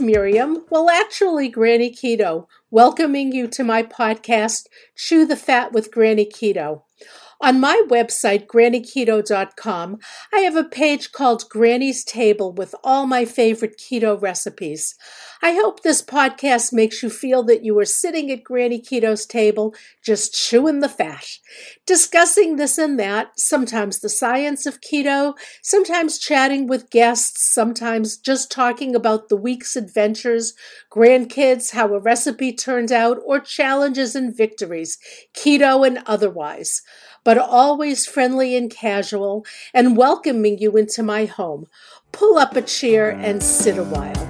Miriam, well, actually, Granny Keto, welcoming you to my podcast, Chew the Fat with Granny Keto. On my website, grannyketo.com, I have a page called Granny's Table with all my favorite keto recipes. I hope this podcast makes you feel that you are sitting at Granny Keto's table, just chewing the fat, discussing this and that, sometimes the science of keto, sometimes chatting with guests, sometimes just talking about the week's adventures, grandkids, how a recipe turned out, or challenges and victories, keto and otherwise but always friendly and casual, and welcoming you into my home. Pull up a chair and sit a while.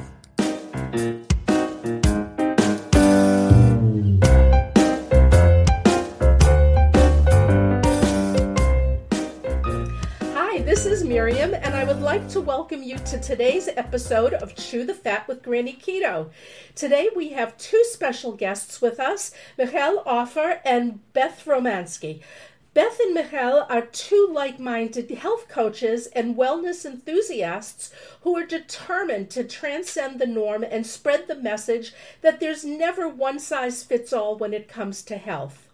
Hi, this is Miriam, and I would like to welcome you to today's episode of Chew the Fat with Granny Keto. Today we have two special guests with us, Michal Ofer and Beth Romansky. Beth and Michael are two like minded health coaches and wellness enthusiasts who are determined to transcend the norm and spread the message that there's never one size fits all when it comes to health.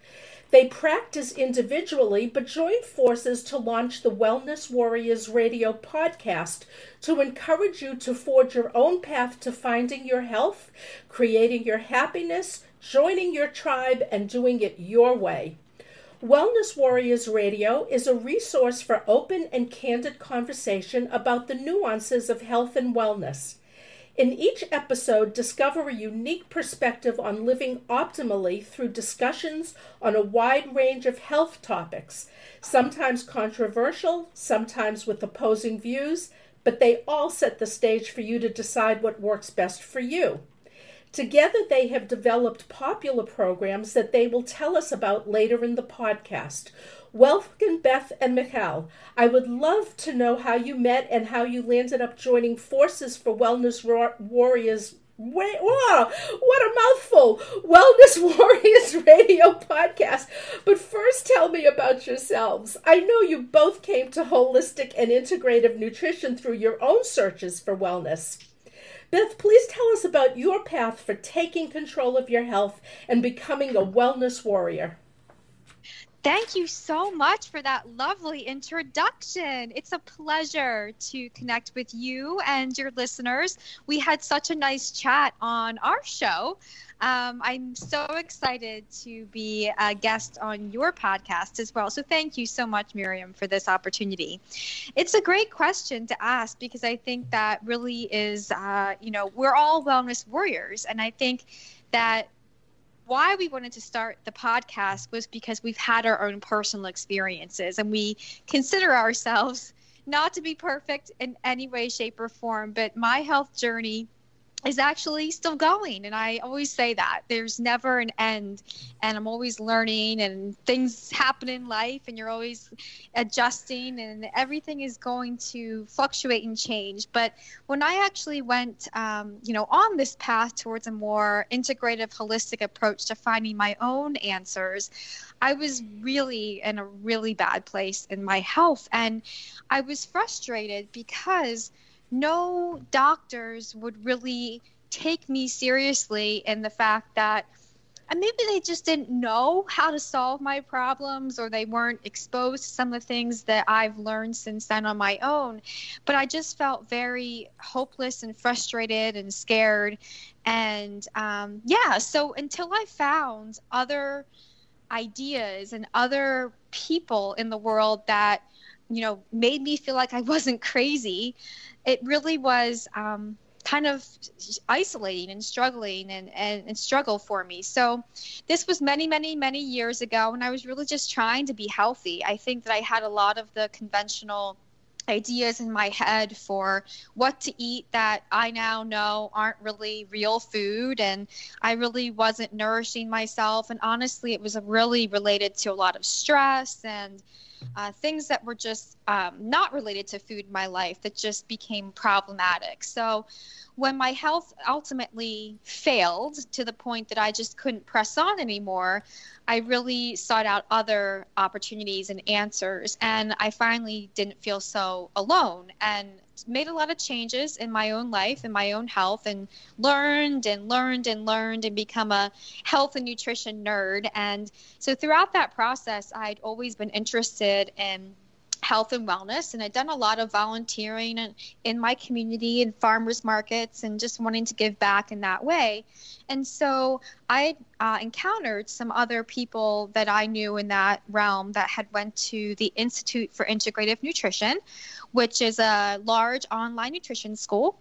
They practice individually but join forces to launch the Wellness Warriors radio podcast to encourage you to forge your own path to finding your health, creating your happiness, joining your tribe, and doing it your way. Wellness Warriors Radio is a resource for open and candid conversation about the nuances of health and wellness. In each episode, discover a unique perspective on living optimally through discussions on a wide range of health topics, sometimes controversial, sometimes with opposing views, but they all set the stage for you to decide what works best for you. Together, they have developed popular programs that they will tell us about later in the podcast. Welcome, Beth and Michael. I would love to know how you met and how you landed up joining forces for Wellness Warriors. Wait, what a mouthful! Wellness Warriors Radio podcast. But first, tell me about yourselves. I know you both came to holistic and integrative nutrition through your own searches for wellness. Beth, please tell us about your path for taking control of your health and becoming a wellness warrior. Thank you so much for that lovely introduction. It's a pleasure to connect with you and your listeners. We had such a nice chat on our show. Um, I'm so excited to be a guest on your podcast as well. So thank you so much, Miriam, for this opportunity. It's a great question to ask because I think that really is, uh, you know, we're all wellness warriors. And I think that why we wanted to start the podcast was because we've had our own personal experiences and we consider ourselves not to be perfect in any way, shape, or form. But my health journey is actually still going and i always say that. There's never an end and i'm always learning and things happen in life and you're always adjusting and everything is going to fluctuate and change. But when i actually went um, you know on this path towards a more integrative holistic approach to finding my own answers i was really in a really bad place in my health. And i was frustrated because no doctors would really take me seriously in the fact that and maybe they just didn't know how to solve my problems or they weren't exposed to some of the things that I've learned since then on my own. But I just felt very hopeless and frustrated and scared. And um, yeah, so until I found other ideas and other people in the world that, you know, made me feel like I wasn't crazy, it really was um, kind of isolating and struggling and, and, and struggle for me. So this was many, many, many years ago, and I was really just trying to be healthy. I think that I had a lot of the conventional ideas in my head for what to eat that I now know aren't really real food and I really wasn't nourishing myself and honestly it was really related to a lot of stress and uh, things that were just um, not related to food in my life that just became problematic. So when my health ultimately failed to the point that I just couldn't press on anymore, I really sought out other opportunities and answers. And I finally didn't feel so alone. And made a lot of changes in my own life and my own health and learned and learned and learned and become a health and nutrition nerd. And so throughout that process, I'd always been interested in health and wellness and i'd done a lot of volunteering in, in my community and farmers markets and just wanting to give back in that way. And so i uh, encountered some other people that i knew in that realm that had went to the institute for integrative nutrition which is a large online nutrition school.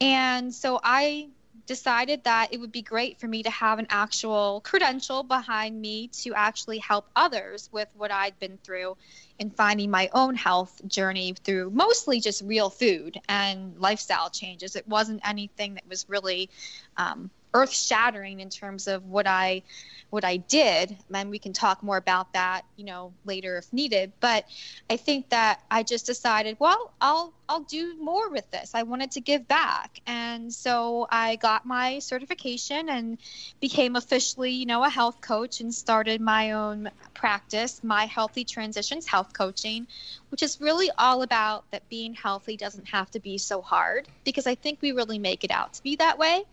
And so i decided that it would be great for me to have an actual credential behind me to actually help others with what I'd been through in finding my own health journey through mostly just real food and lifestyle changes. It wasn't anything that was really um, earth shattering in terms of what I what I did, and we can talk more about that, you know, later if needed. But I think that I just decided, well, I'll I'll do more with this. I wanted to give back, and so I got my certification and became officially, you know, a health coach and started my own practice, my Healthy Transitions Health Coaching, which is really all about that being healthy doesn't have to be so hard because I think we really make it out to be that way.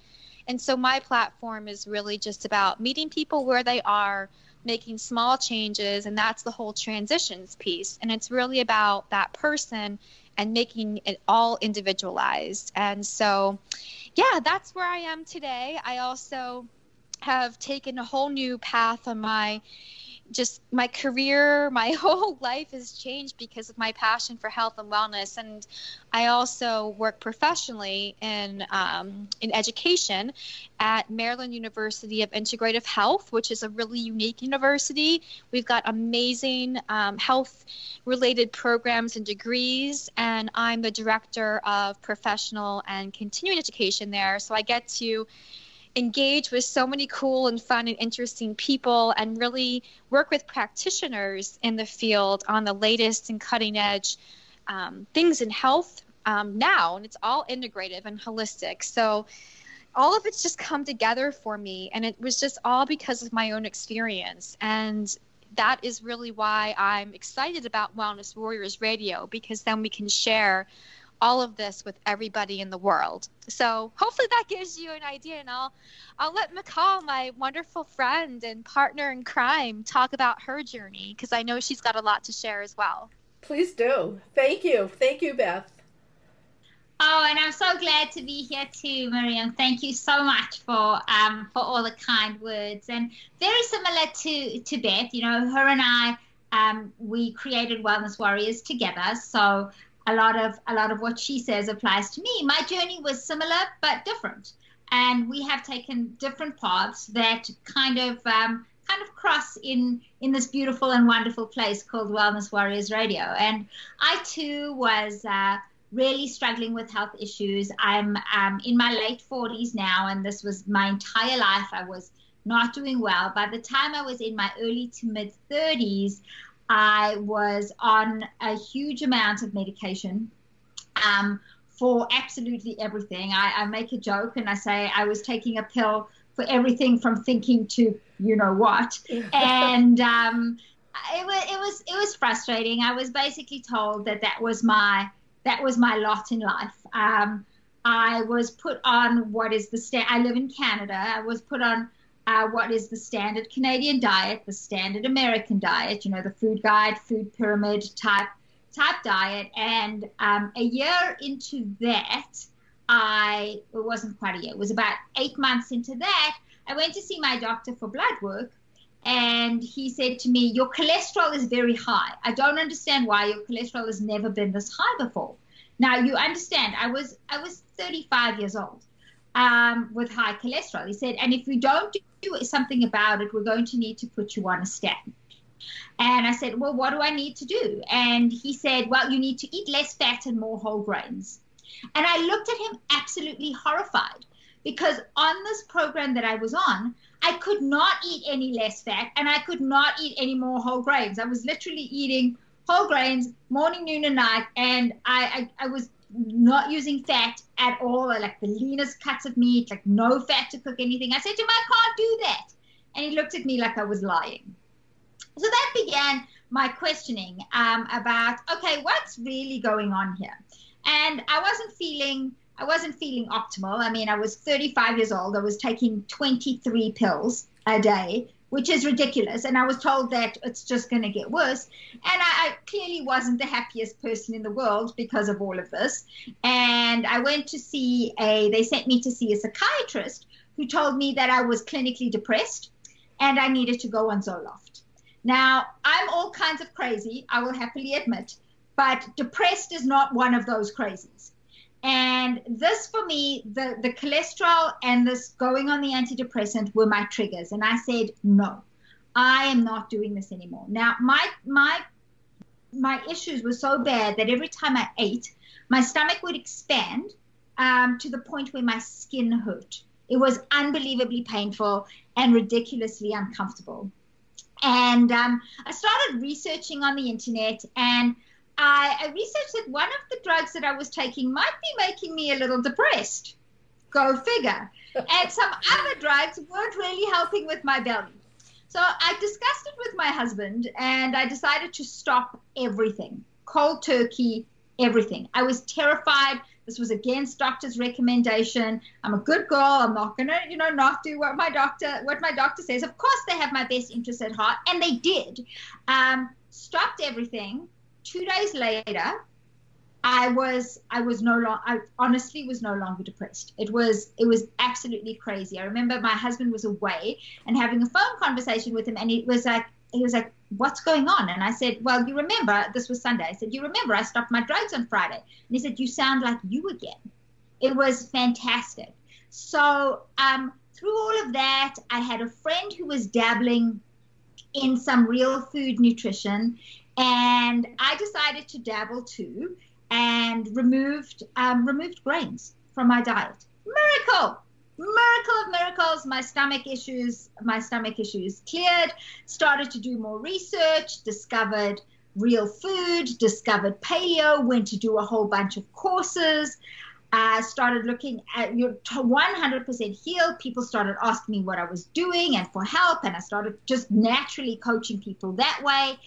And so my platform is really just about meeting people where they are, making small changes, and that's the whole transitions piece. And it's really about that person and making it all individualized. And so, yeah, that's where I am today. I also have taken a whole new path on my just my career, my whole life has changed because of my passion for health and wellness. And I also work professionally in um, in education at Maryland University of Integrative Health, which is a really unique university. We've got amazing um, health related programs and degrees, and I'm the director of professional and continuing education there. So I get to engage with so many cool and fun and interesting people and really work with practitioners in the field on the latest and cutting edge um, things in health um, now. And it's all integrative and holistic. So all of it's just come together for me. And it was just all because of my own experience. And that is really why I'm excited about Wellness Warriors Radio because then we can share all of this with everybody in the world. So hopefully that gives you an idea, and I'll I'll let Michal, my wonderful friend and partner in crime, talk about her journey because I know she's got a lot to share as well. Please do. Thank you. Thank you, Beth. Oh, and I'm so glad to be here too, Miriam. Thank you so much for um, for all the kind words. And very similar to to Beth, you know, her and I, um, we created Wellness Warriors together. So a lot of a lot of what she says applies to me. My journey was similar but different, and we have taken different paths that kind of um, kind of cross in in this beautiful and wonderful place called Wellness Warriors Radio. And I too was. Uh, really struggling with health issues. I'm um, in my late 40s now, and this was my entire life. I was not doing well. By the time I was in my early to mid 30s, I was on a huge amount of medication um, for absolutely everything. I, I, make a joke and I say I was taking a pill for everything from thinking to you know what, and um, it was it was it was frustrating. I was basically told that that was my that was my lot in life. Um, I was put on what is the state? I live in Canada. I was put on uh, what is the standard Canadian diet, the standard American diet, you know, the food guide, food pyramid type type diet. And um, a year into that, I it wasn't quite a year. It was about eight months into that. I went to see my doctor for blood work, and he said to me, "Your cholesterol is very high. I don't understand why your cholesterol has never been this high before." Now you understand. I was I was 35 years old um, with high cholesterol. He said, and if we don't do something about it, we're going to need to put you on a statin. And I said, well, what do I need to do? And he said, well, you need to eat less fat and more whole grains. And I looked at him absolutely horrified because on this program that I was on, I could not eat any less fat and I could not eat any more whole grains. I was literally eating whole grains morning, noon, and night. And I, I, I was not using fat at all, like the leanest cuts of meat, like no fat to cook anything. I said to him, I can't do that. And he looked at me like I was lying. So that began my questioning um, about, okay, what's really going on here? and I wasn't feeling I wasn't feeling optimal. I mean, I was 35 years old. I was taking 23 pills a day, which is ridiculous. And I was told that it's just going to get worse. And I, I, clearly wasn't the happiest person in the world because of all of this. And I went to see a, they sent me to see a psychiatrist who told me that I was clinically depressed and I needed to go on Zoloft. Now, I'm all kinds of crazy, I will happily admit, but depressed is not one of those crazies. And this for me, the, the cholesterol and this going on the antidepressant were my triggers. And I said, no, I am not doing this anymore. Now, my my my issues were so bad that every time I ate, my stomach would expand um, to the point where my skin hurt. It was unbelievably painful and ridiculously uncomfortable. And um, I started researching on the internet and I, I researched that one of the drugs that I was taking might be making me a little depressed. Go figure. and some other drugs weren't really helping with my belly. So I discussed it with my husband and I decided to stop everything cold turkey, everything. I was terrified. This was against doctor's recommendation. I'm a good girl. I'm not gonna, you know, not do what my doctor what my doctor says. Of course, they have my best interest at heart, and they did. Um, stopped everything, two days later, I was I was no longer I honestly was no longer depressed. It was it was absolutely crazy. I remember my husband was away and having a phone conversation with him and he was like he was like, What's going on? And I said, Well, you remember this was Sunday. I said, You remember I stopped my drugs on Friday. And he said, You sound like you again. It was fantastic. So um, through all of that, I had a friend who was dabbling in some real food nutrition and I decided to dabble too and removed um, removed grains from my diet. Miracle, miracle of miracles. My stomach issues, my stomach issues cleared. Started to do more research. Discovered real food. Discovered paleo. Went to do a whole bunch of courses. I started looking at your 100% healed. People started asking me what I was doing and for help, and I started just naturally coaching people that way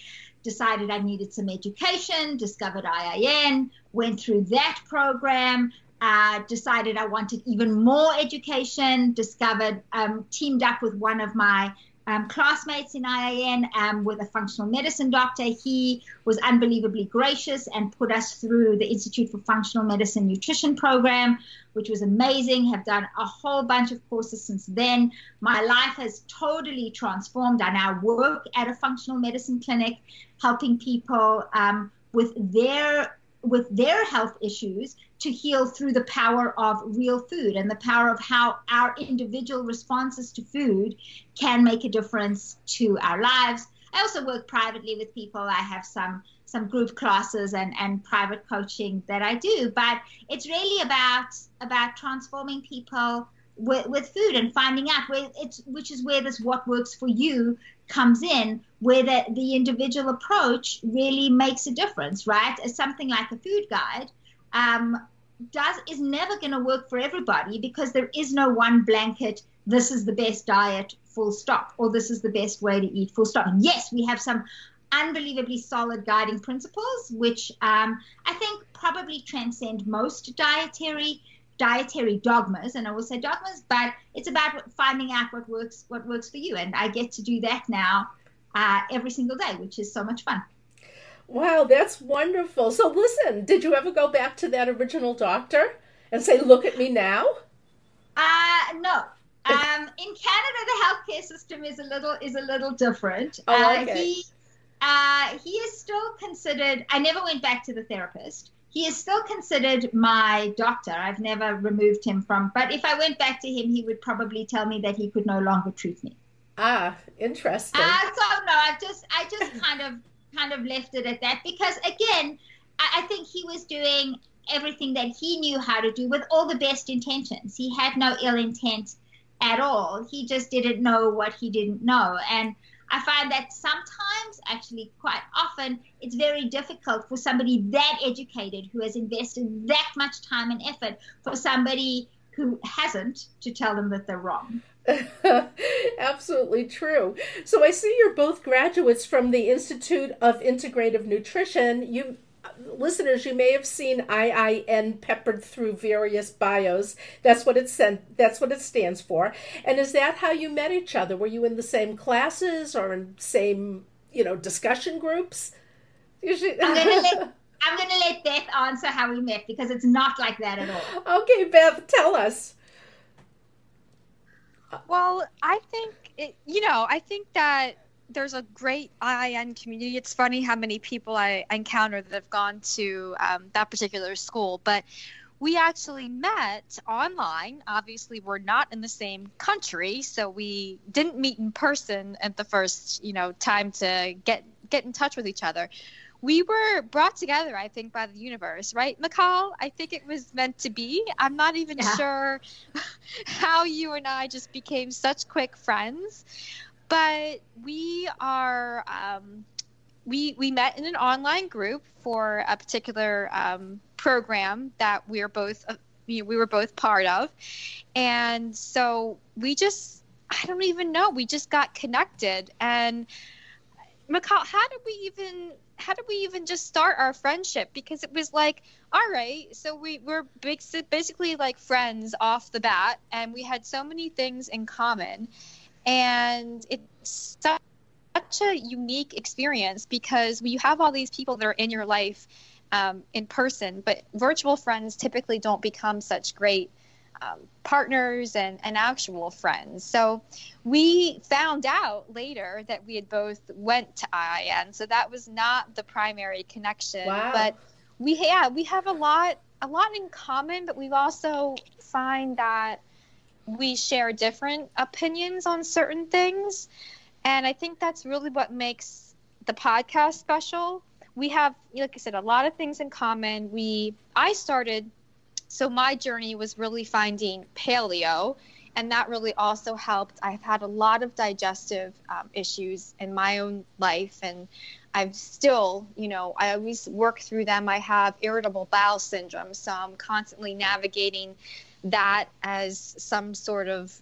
decided I needed some education, discovered IIN, went through that program, uh, decided I wanted even more education, discovered, um, teamed up with one of my um, classmates in IIN um, with a functional medicine doctor. He was unbelievably gracious and put us through the Institute for Functional Medicine Nutrition program, which was amazing. Have done a whole bunch of courses since then. My life has totally transformed. I now work at a functional medicine clinic, helping people um, with their with their health issues to heal through the power of real food and the power of how our individual responses to food can make a difference to our lives. I also work privately with people. I have some some group classes and, and private coaching that I do, but it's really about about transforming people with, with food and finding out where it's which is where this what works for you comes in where the, the individual approach really makes a difference right as something like a food guide um, does is never going to work for everybody because there is no one blanket this is the best diet full stop or this is the best way to eat full stop. Yes we have some unbelievably solid guiding principles which um, i think probably transcend most dietary dietary dogmas and i will say dogmas but it's about finding out what works what works for you and i get to do that now uh, every single day which is so much fun wow that's wonderful so listen did you ever go back to that original doctor and say look at me now uh no um, in Canada, the healthcare system is a little is a little different. Oh, uh, okay. Uh, he uh, he is still considered. I never went back to the therapist he is still considered my doctor. I've never removed him from, but if I went back to him, he would probably tell me that he could no longer treat me. Ah, interesting. Uh, so no, I just, I just kind of, kind of left it at that because again, I, I think he was doing everything that he knew how to do with all the best intentions. He had no ill intent at all. He just didn't know what he didn't know, and I find that sometimes, actually, quite often, it's very difficult for somebody that educated who has invested that much time and effort for somebody who hasn't to tell them that they're wrong. Absolutely true. So I see you're both graduates from the Institute of Integrative Nutrition. You listeners, you may have seen IIN peppered through various bios. That's what it sent. That's what it stands for. And is that how you met each other? Were you in the same classes or in same, you know, discussion groups? I'm I'm gonna let Beth answer how we met because it's not like that at all. Okay, Beth, tell us. Well, I think it, you know, I think that there's a great IIN community. It's funny how many people I encounter that have gone to um, that particular school, but we actually met online. Obviously, we're not in the same country, so we didn't meet in person at the first, you know, time to get get in touch with each other. We were brought together, I think, by the universe, right, Michal? I think it was meant to be. I'm not even yeah. sure how you and I just became such quick friends but we are um, we we met in an online group for a particular um, program that we are both uh, we were both part of, and so we just I don't even know we just got connected and. Michal, how did we even how did we even just start our friendship? Because it was like, all right, so we were basically like friends off the bat, and we had so many things in common and it's such a unique experience because you have all these people that are in your life um, in person, but virtual friends typically don't become such great um, partners and, and actual friends. So we found out later that we had both went to IIN, so that was not the primary connection. Wow. But we yeah we have a lot a lot in common, but we've also find that we share different opinions on certain things. And I think that's really what makes the podcast special. We have, like I said, a lot of things in common. We, I started, so my journey was really finding paleo, and that really also helped. I've had a lot of digestive um, issues in my own life, and I've still, you know, I always work through them. I have irritable bowel syndrome, so I'm constantly navigating that as some sort of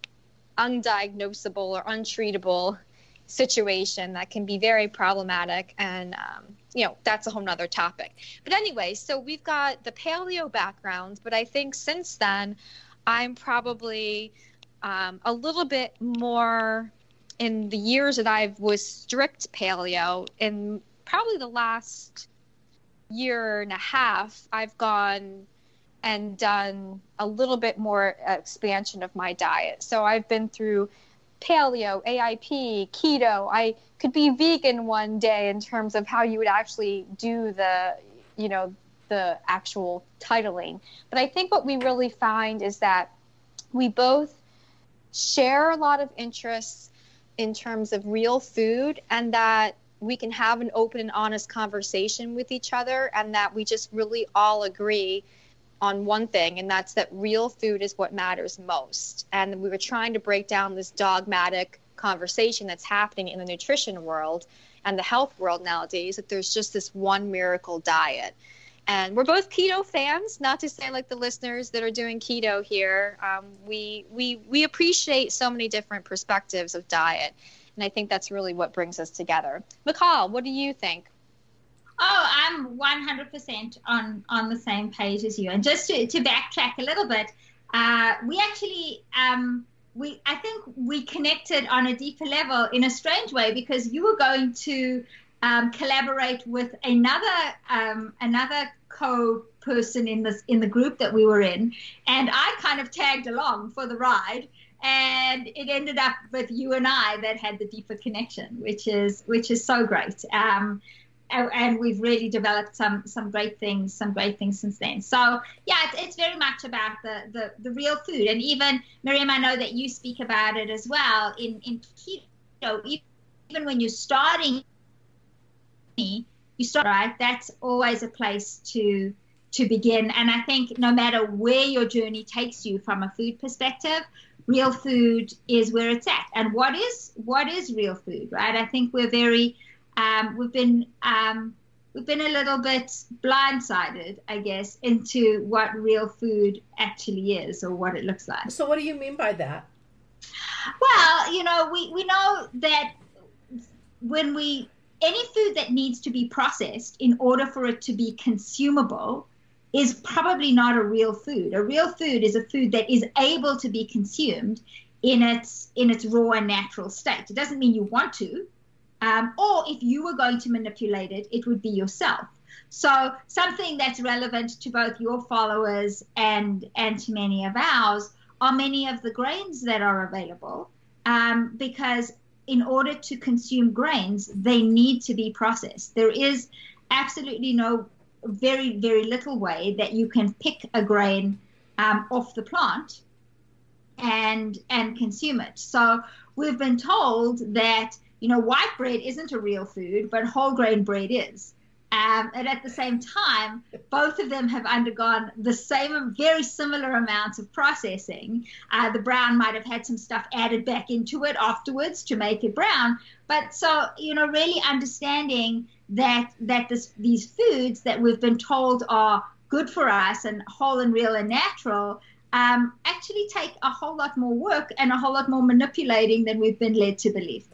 undiagnosable or untreatable situation that can be very problematic and um, you know that's a whole nother topic but anyway so we've got the paleo background but i think since then i'm probably um, a little bit more in the years that i was strict paleo in probably the last year and a half i've gone and done a little bit more expansion of my diet. So I've been through paleo, AIP, keto. I could be vegan one day in terms of how you would actually do the, you know, the actual titling. But I think what we really find is that we both share a lot of interests in terms of real food and that we can have an open and honest conversation with each other and that we just really all agree on one thing, and that's that real food is what matters most. And we were trying to break down this dogmatic conversation that's happening in the nutrition world and the health world nowadays that there's just this one miracle diet. And we're both keto fans, not to say like the listeners that are doing keto here. Um, we, we, we appreciate so many different perspectives of diet. And I think that's really what brings us together. Michal, what do you think? Oh, I'm 100% on on the same page as you. And just to, to backtrack a little bit, uh, we actually um, we I think we connected on a deeper level in a strange way because you were going to um, collaborate with another um, another co person in this in the group that we were in, and I kind of tagged along for the ride and it ended up with you and I that had the deeper connection, which is which is so great. Um, and we've really developed some some great things some great things since then. So yeah it's, it's very much about the, the the real food. And even miriam i know that you speak about it as well in in keto. Even when you're starting you start right that's always a place to to begin. And i think no matter where your journey takes you from a food perspective real food is where it's at. And what is what is real food right? I think we're very um, we've been um, we've been a little bit blindsided, I guess, into what real food actually is or what it looks like. So, what do you mean by that? Well, you know, we, we know that when we any food that needs to be processed in order for it to be consumable is probably not a real food. A real food is a food that is able to be consumed in its in its raw and natural state. It doesn't mean you want to, um, or if you were going to manipulate it, it would be yourself. So something that's relevant to both your followers and and to many of ours are many of the grains that are available, um, because in order to consume grains, they need to be processed. There is absolutely no very, very little way that you can pick a grain um, off the plant and and consume it. So we've been told that you know white bread isn't a real food, but whole grain bread is. Um, and at the same time, both of them have undergone the same, very similar amounts of processing. Uh, the brown might have had some stuff added back into it afterwards to make it brown. But so, you know, really understanding that that this, these foods that we've been told are good for us and whole and real and natural um, actually take a whole lot more work and a whole lot more manipulating than we've been led to believe.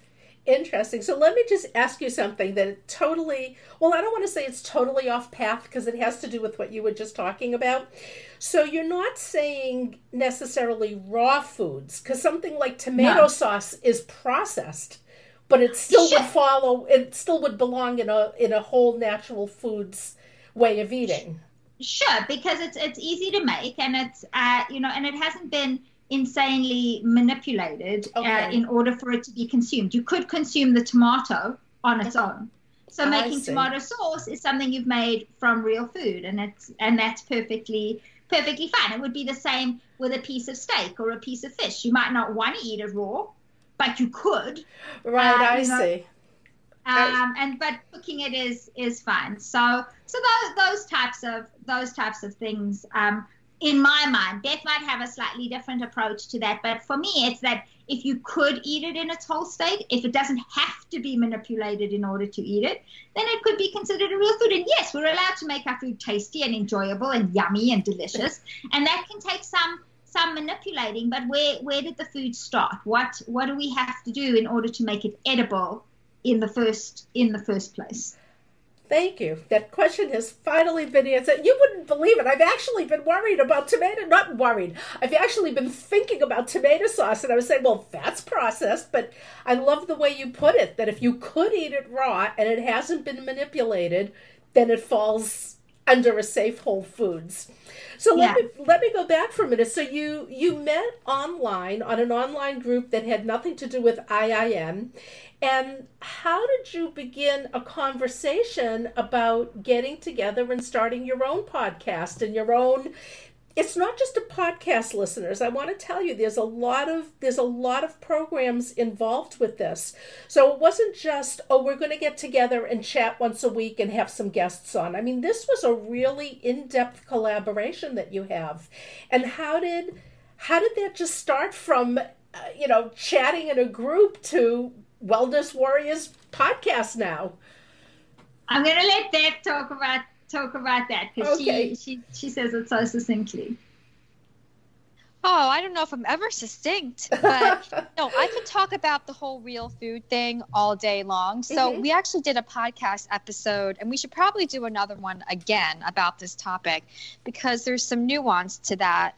Interesting. So let me just ask you something that totally, well, I don't want to say it's totally off path because it has to do with what you were just talking about. So you're not saying necessarily raw foods because something like tomato no. sauce is processed, but it still sure. would follow, it still would belong in a in a whole natural foods way of eating. Sure, because it's it's easy to make and it's uh, you know and it hasn't been insanely manipulated uh, okay. uh, in order for it to be consumed. You could consume the tomato on its own. So oh, making tomato sauce is something you've made from real food, and it's and that's perfectly perfectly fine. It would be the same with a piece of steak or a piece of fish. You might not want to eat it raw, but you could. Right, uh, I know, see. Um, and but cooking it is is fine. So so those those types of those types of things um, in my mind, Beth might have a slightly different approach to that. But for me, it's that if you could eat it in its whole state, if it doesn't have to be manipulated in order to eat it, then it could be considered a real food. And yes, we're allowed to make our food tasty and enjoyable and yummy and delicious. And that can take some some manipulating, but where where did the food start? What what do we have to do in order to make it edible in the first in the first place? Thank you. That question has finally been answered. You wouldn't believe it. I've actually been worried about tomato, not worried. I've actually been thinking about tomato sauce, and I was saying, well, that's processed, but I love the way you put it that if you could eat it raw and it hasn't been manipulated, then it falls under a safe Whole Foods. So let yeah. me let me go back for a minute. So you you met online on an online group that had nothing to do with IIN, and how did you begin a conversation about getting together and starting your own podcast and your own it's not just a podcast listeners. I want to tell you there's a lot of there's a lot of programs involved with this. So it wasn't just oh we're going to get together and chat once a week and have some guests on. I mean this was a really in-depth collaboration that you have. And how did how did that just start from uh, you know chatting in a group to wellness warriors podcast now? I'm going to let Deb talk about talk about that because okay. she, she she says it so succinctly. Oh, I don't know if I'm ever succinct, but no, I could talk about the whole real food thing all day long. So, mm-hmm. we actually did a podcast episode, and we should probably do another one again about this topic because there's some nuance to that.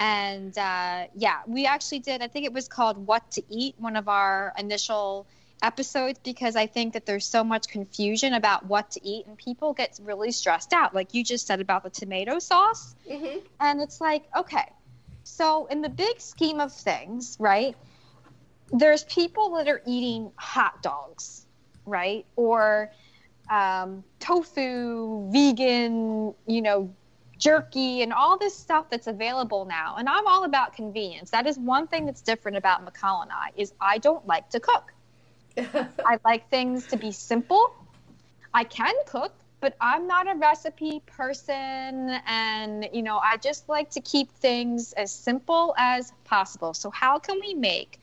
And uh, yeah, we actually did, I think it was called What to Eat, one of our initial episodes because I think that there's so much confusion about what to eat and people get really stressed out, like you just said about the tomato sauce. Mm-hmm. And it's like, okay, so in the big scheme of things, right, there's people that are eating hot dogs, right? Or um, tofu, vegan, you know, jerky and all this stuff that's available now. And I'm all about convenience. That is one thing that's different about Michal and I is I don't like to cook. I like things to be simple. I can cook, but I'm not a recipe person. And, you know, I just like to keep things as simple as possible. So, how can we make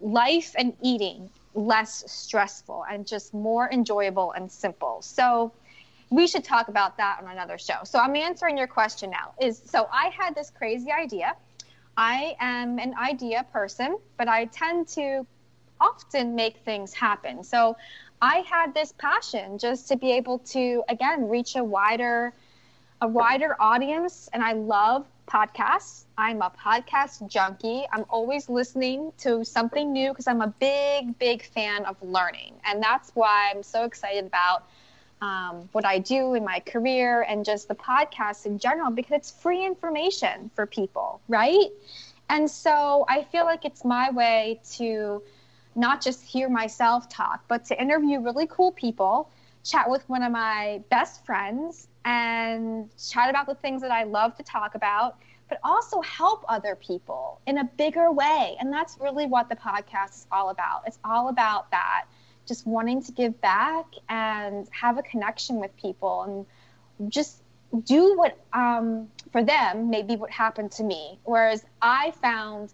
life and eating less stressful and just more enjoyable and simple? So, we should talk about that on another show. So, I'm answering your question now. Is so I had this crazy idea. I am an idea person, but I tend to often make things happen. So I had this passion just to be able to again reach a wider a wider audience and I love podcasts. I'm a podcast junkie. I'm always listening to something new because I'm a big, big fan of learning. And that's why I'm so excited about um, what I do in my career and just the podcast in general because it's free information for people, right? And so I feel like it's my way to not just hear myself talk, but to interview really cool people, chat with one of my best friends, and chat about the things that I love to talk about, but also help other people in a bigger way. And that's really what the podcast is all about. It's all about that just wanting to give back and have a connection with people and just do what um, for them maybe what happened to me whereas i found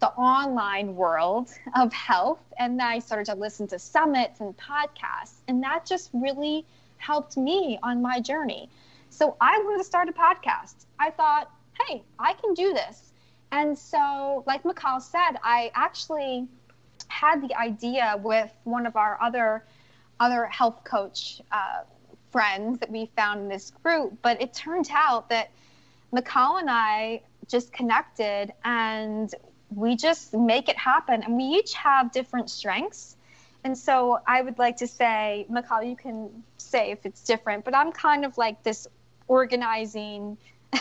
the online world of health and i started to listen to summits and podcasts and that just really helped me on my journey. So i wanted to start a podcast. I thought hey i can do this. And so like Michal said i actually had the idea with one of our other other health coach uh, friends that we found in this group, but it turned out that Michal and I just connected and we just make it happen. And we each have different strengths. And so I would like to say, Michal, you can say if it's different, but I'm kind of like this organizing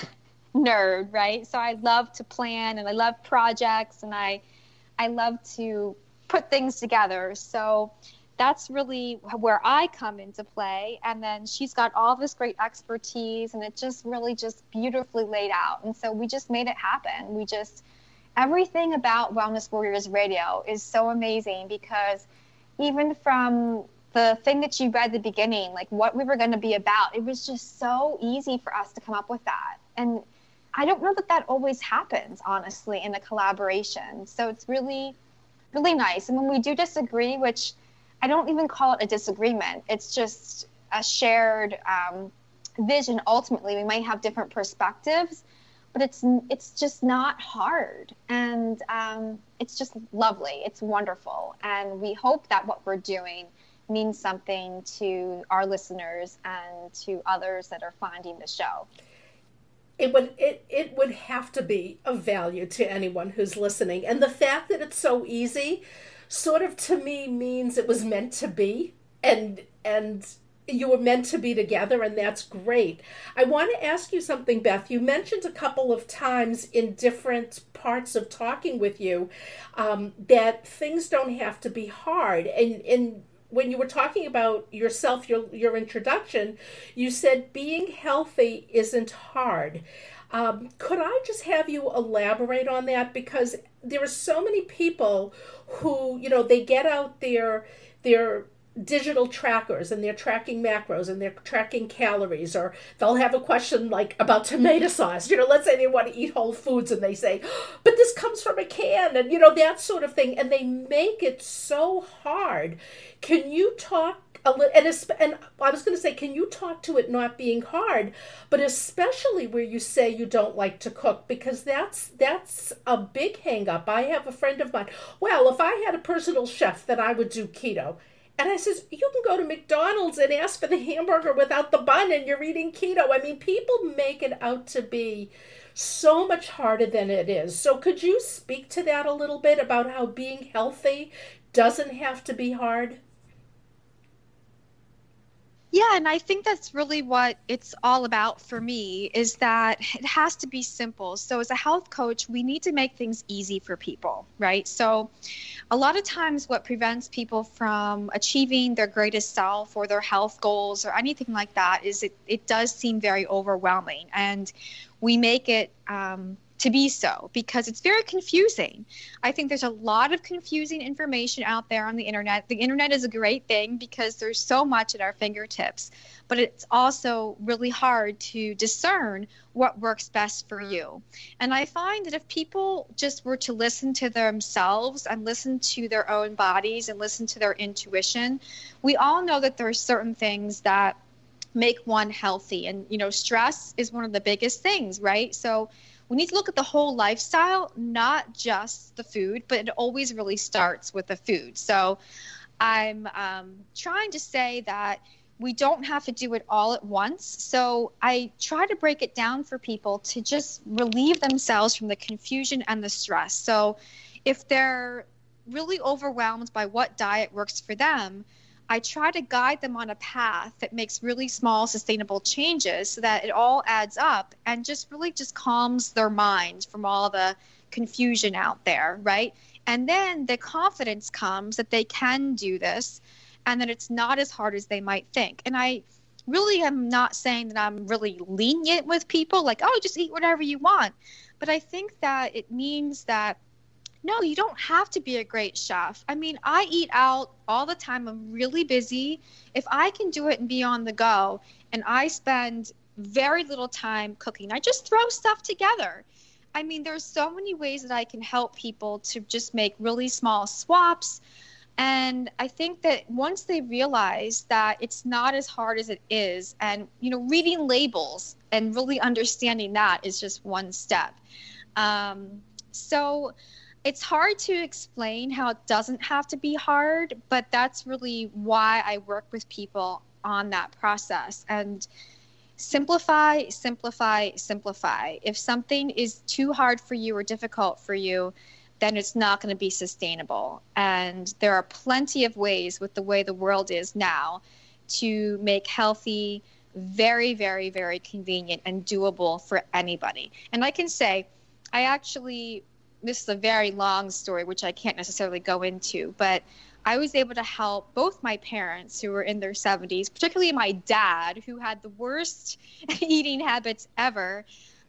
nerd, right? So I love to plan and I love projects and I I love to put things together. So that's really where I come into play. And then she's got all this great expertise and it just really just beautifully laid out. And so we just made it happen. We just, everything about Wellness Warriors Radio is so amazing because even from the thing that you read at the beginning, like what we were going to be about, it was just so easy for us to come up with that. And I don't know that that always happens, honestly, in a collaboration. So it's really, really nice. And when we do disagree, which I don't even call it a disagreement, it's just a shared um, vision. Ultimately, we might have different perspectives, but it's it's just not hard, and um, it's just lovely. It's wonderful, and we hope that what we're doing means something to our listeners and to others that are finding the show. It would it, it would have to be of value to anyone who's listening. And the fact that it's so easy sort of to me means it was meant to be. And and you were meant to be together and that's great. I want to ask you something beth. You mentioned a couple of times in different parts of talking with you um, that things don't have to be hard. And when you were talking about yourself, your your introduction, you said being healthy isn't hard. Um, could I just have you elaborate on that? Because there are so many people who you know they get out their their digital trackers and they're tracking macros and they're tracking calories or they'll have a question like about tomato sauce. You know let's say they want to eat whole foods and they say oh, but this comes from a can and you know that sort of thing and they make it so hard. Can you talk a little and, and i was going to say can you talk to it not being hard but especially where you say you don't like to cook because that's that's a big hang up i have a friend of mine well if i had a personal chef then i would do keto and I says, you can go to McDonald's and ask for the hamburger without the bun and you're eating keto. I mean, people make it out to be so much harder than it is. So could you speak to that a little bit about how being healthy doesn't have to be hard? Yeah, and I think that's really what it's all about for me is that it has to be simple. So as a health coach, we need to make things easy for people, right? So a lot of times what prevents people from achieving their greatest self or their health goals or anything like that is it, it does seem very overwhelming and we make it um, to be so because it's very confusing. I think there's a lot of confusing information out there on the internet. The internet is a great thing because there's so much at our fingertips, but it's also really hard to discern what works best for you. And I find that if people just were to listen to themselves and listen to their own bodies and listen to their intuition, we all know that there are certain things that make one healthy and you know stress is one of the biggest things right so we need to look at the whole lifestyle, not just the food, but it always really starts with the food. So I'm um, trying to say that we don't have to do it all at once. So I try to break it down for people to just relieve themselves from the confusion and the stress. So if they're really overwhelmed by what diet works for them, I try to guide them on a path that makes really small, sustainable changes so that it all adds up and just really just calms their mind from all the confusion out there, right? And then the confidence comes that they can do this and that it's not as hard as they might think. And I really am not saying that I'm really lenient with people, like, oh, just eat whatever you want. But I think that it means that no, you don't have to be a great chef. I mean, I eat out all the time. I'm really busy. If I can do it and be on the go, and I spend very little time cooking, I just throw stuff together. I mean, there's so many ways that I can help people to just make really small swaps. And I think that once they realize that it's not as hard as it is, and you know, reading labels and really understanding that is just one step. Um, so it's hard to explain how it doesn't have to be hard, but that's really why I work with people on that process. And simplify, simplify, simplify. If something is too hard for you or difficult for you, then it's not going to be sustainable. And there are plenty of ways with the way the world is now to make healthy very, very, very convenient and doable for anybody. And I can say, I actually this is a very long story, which I can't necessarily go into, but I was able to help both my parents who were in their 70s, particularly my dad, who had the worst eating habits ever.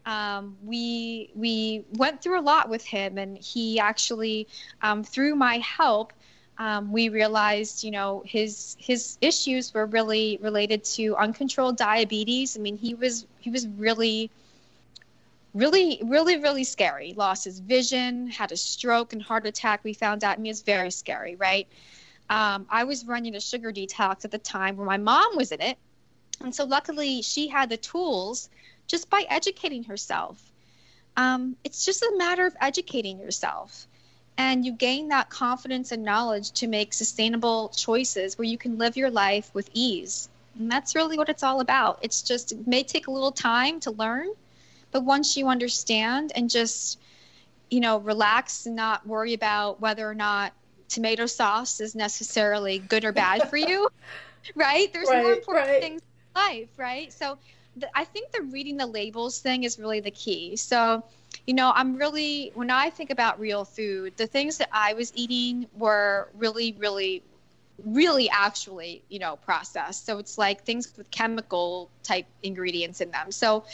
Um, we we went through a lot with him, and he actually, um, through my help, um, we realized, you know, his his issues were really related to uncontrolled diabetes. I mean, he was he was really really, really, really scary. Lost his vision, had a stroke and heart attack. We found out, I mean, it's very scary, right? Um, I was running a sugar detox at the time where my mom was in it. And so luckily she had the tools just by educating herself. Um, it's just a matter of educating yourself. And you gain that confidence and knowledge to make sustainable choices where you can live your life with ease. And that's really what it's all about. It's just, it may take a little time to learn, but once you understand and just, you know, relax and not worry about whether or not tomato sauce is necessarily good or bad for you, right? There's right, more important right. things in life, right? So the, I think the reading the labels thing is really the key. So, you know, I'm really, when I think about real food, the things that I was eating were really, really, really actually, you know, processed. So it's like things with chemical type ingredients in them. So,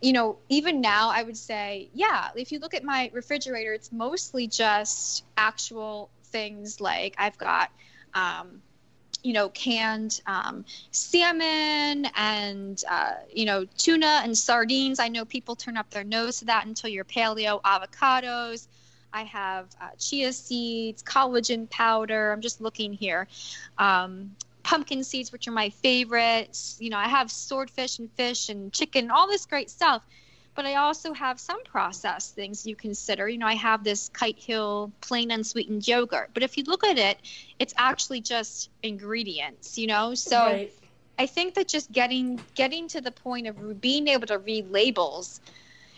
you know, even now, I would say, yeah, if you look at my refrigerator, it's mostly just actual things like I've got, um, you know, canned um, salmon and, uh, you know, tuna and sardines. I know people turn up their nose to that until you're paleo, avocados. I have uh, chia seeds, collagen powder. I'm just looking here. Um, pumpkin seeds, which are my favorites. You know, I have swordfish and fish and chicken, all this great stuff. But I also have some processed things you consider. You know, I have this Kite Hill plain unsweetened yogurt. But if you look at it, it's actually just ingredients, you know? So right. I think that just getting getting to the point of being able to read labels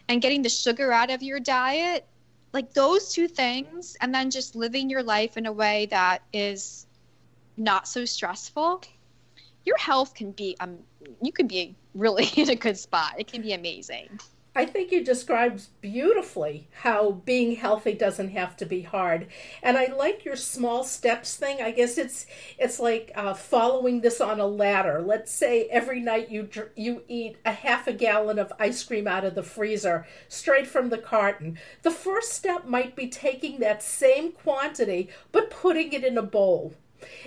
and getting the sugar out of your diet, like those two things, and then just living your life in a way that is not so stressful, your health can be um you can be really in a good spot. It can be amazing. I think you described beautifully how being healthy doesn't have to be hard, and I like your small steps thing. I guess it's it's like uh, following this on a ladder. Let's say every night you you eat a half a gallon of ice cream out of the freezer straight from the carton. The first step might be taking that same quantity but putting it in a bowl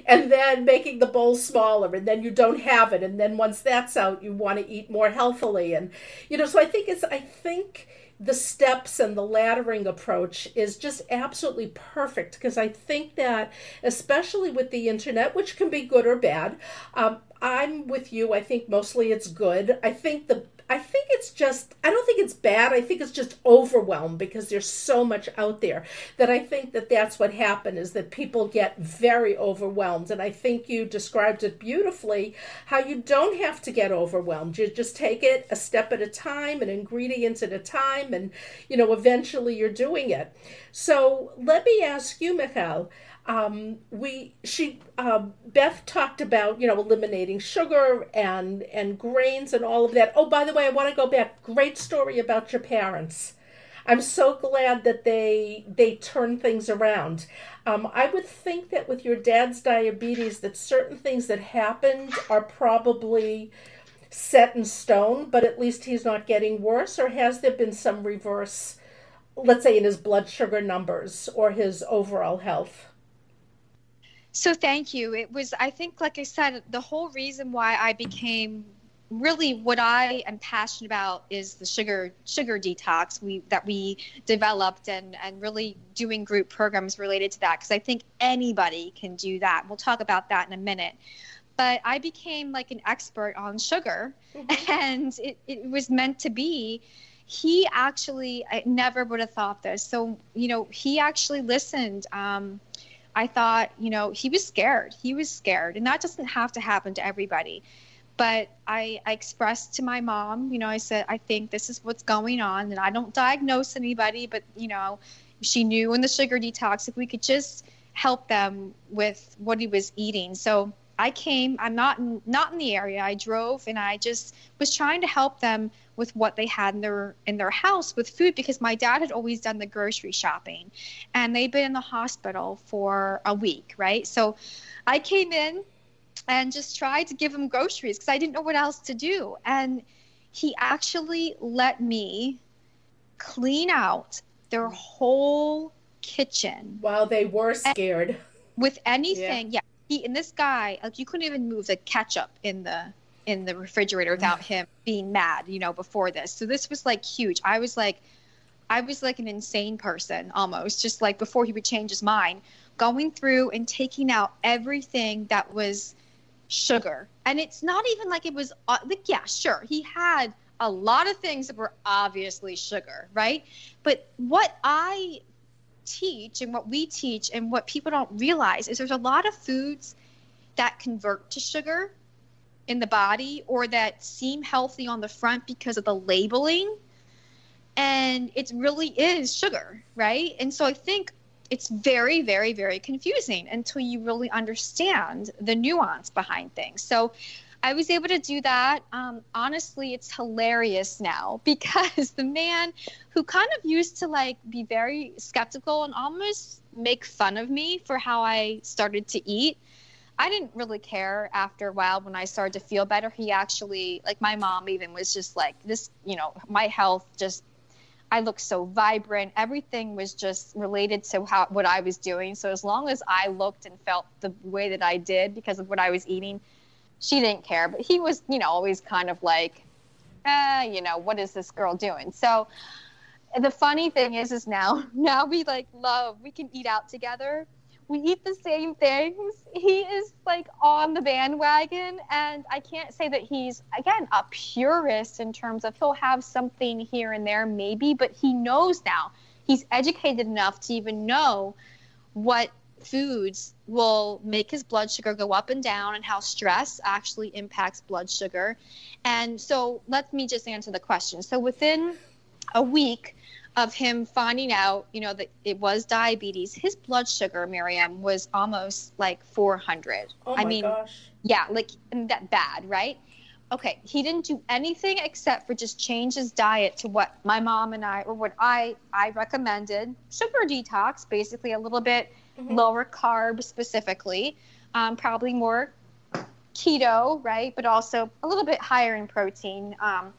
and then making the bowl smaller and then you don't have it and then once that's out you want to eat more healthily and you know so i think it's i think the steps and the laddering approach is just absolutely perfect because I think that, especially with the internet, which can be good or bad, um, I'm with you. I think mostly it's good. I think the I think it's just, I don't think it's bad. I think it's just overwhelmed because there's so much out there that I think that that's what happened is that people get very overwhelmed. And I think you described it beautifully how you don't have to get overwhelmed. You just take it a step at a time, an ingredient at a time, and, you know, eventually you're doing it. So let me ask you, Michal um, we she uh, Beth talked about you know eliminating sugar and and grains and all of that. Oh, by the way, I want to go back. Great story about your parents. I'm so glad that they they turn things around. Um, I would think that with your dad's diabetes, that certain things that happened are probably set in stone, but at least he's not getting worse. Or has there been some reverse, let's say, in his blood sugar numbers or his overall health? So thank you. It was, I think, like I said, the whole reason why I became really what I am passionate about is the sugar sugar detox we that we developed and and really doing group programs related to that because I think anybody can do that. We'll talk about that in a minute. But I became like an expert on sugar, mm-hmm. and it, it was meant to be he actually I never would have thought this. So, you know, he actually listened. Um, I thought, you know, he was scared. He was scared. And that doesn't have to happen to everybody. But I, I expressed to my mom, you know, I said, I think this is what's going on. And I don't diagnose anybody, but, you know, she knew in the sugar detox if we could just help them with what he was eating. So I came, I'm not in, not in the area. I drove and I just was trying to help them with what they had in their in their house with food because my dad had always done the grocery shopping and they'd been in the hospital for a week right? So i came in and just tried to give him groceries because i didn't know what else to do. And he actually let me clean out their whole kitchen. While they were scared. With anything yeah, yeah he and this guy like you couldn't even move the ketchup in the in the refrigerator without him being mad, you know, before this. So this was like huge. I was like, I was like an insane person almost, just like before he would change his mind, going through and taking out everything that was sugar. And it's not even like it was uh, like, yeah, sure, he had a lot of things that were obviously sugar, right? But what I teach and what we teach and what people don't realize is there's a lot of foods that convert to sugar in the body or that seem healthy on the front because of the labeling. And it really is sugar right? And so i think it's very very very confusing until you really understand the nuance behind things. So i was able to do that um, honestly it's hilarious now because the man who kind of used to like be very skeptical and almost make fun of me for how i started to eat I didn't really care after a while when I started to feel better. He actually, like my mom, even was just like, this, you know, my health just, I looked so vibrant. Everything was just related to how what I was doing. So as long as I looked and felt the way that I did because of what I was eating, she didn't care. But he was, you know, always kind of like, eh, you know, what is this girl doing? So the funny thing is, is now, now we like love, we can eat out together we eat the same things. He is like on the bandwagon, and I can't say that he's again a purist in terms of he'll have something here and there maybe, but he knows now. He's educated enough to even know what foods will make his blood sugar go up and down and how stress actually impacts blood sugar. And so let me just answer the question. So within a week, of him finding out, you know, that it was diabetes. His blood sugar, Miriam, was almost like 400. Oh my I mean, gosh. yeah, like that bad, right? Okay, he didn't do anything except for just change his diet to what my mom and I, or what I, I recommended. Sugar detox, basically a little bit mm-hmm. lower carb specifically, um, probably more keto, right? But also a little bit higher in protein. Um,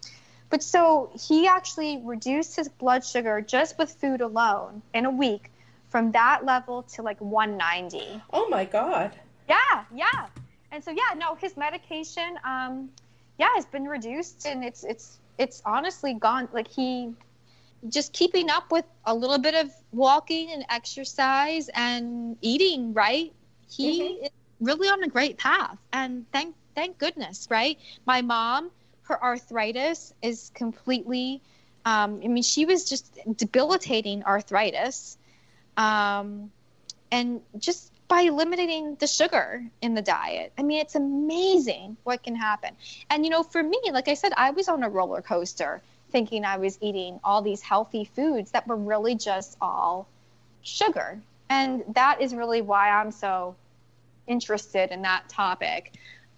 but so he actually reduced his blood sugar just with food alone in a week from that level to like 190. Oh my God. Yeah, yeah. And so yeah, no, his medication, um, yeah, has been reduced, and it's it's it's honestly gone. Like he just keeping up with a little bit of walking and exercise and eating right. He mm-hmm. is really on a great path, and thank thank goodness, right? My mom her arthritis is completely. Um, I mean, she was just debilitating arthritis, um, and just by eliminating the sugar in the diet. I mean, it's amazing what can happen. And you know, for me, like I said, I was on a roller coaster thinking I was eating all these healthy foods that were really just all sugar. And that is really why I'm so interested in that topic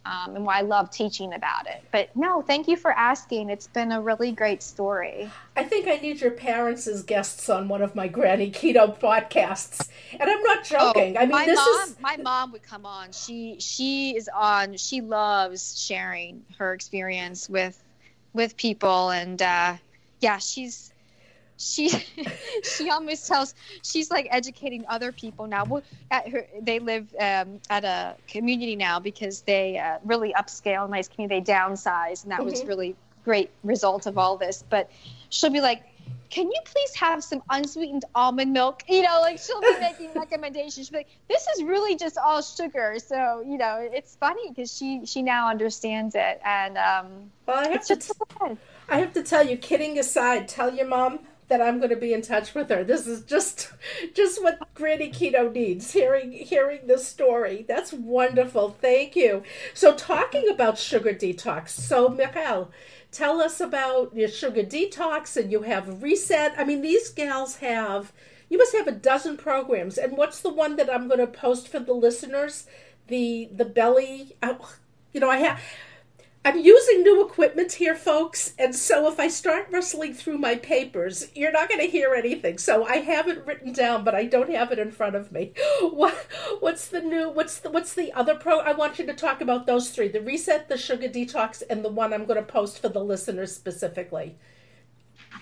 um, and why I love teaching about it. But no, thank you for asking. It's been a really great story. I think I need your parents as guests on one of my Granny Keto podcasts, and I'm not joking. Oh, I mean, this mom, is my mom would come on. She she is on. She loves sharing her experience with with people, and uh, yeah, she's she she almost tells she's like educating other people now. Well, at her they live um, at a community now because they uh, really upscale nice community. They downsize and that mm-hmm. was really great result of all this. But she'll be like can you please have some unsweetened almond milk you know like she'll be making recommendations she'll be like this is really just all sugar so you know it's funny because she she now understands it and um well, I have to t- I have to tell you kidding aside tell your mom that I'm going to be in touch with her. This is just just what Granny Keto needs. Hearing hearing this story. That's wonderful. Thank you. So talking about sugar detox. So Michal, tell us about your sugar detox and you have reset. I mean these gals have you must have a dozen programs. And what's the one that I'm going to post for the listeners? The the belly oh, you know, I have I'm using new equipment here, folks, and so if I start rustling through my papers, you're not going to hear anything. So I have it written down, but I don't have it in front of me. What what's the new what's the what's the other pro? I want you to talk about those three: the reset, the sugar detox, and the one I'm going to post for the listeners specifically.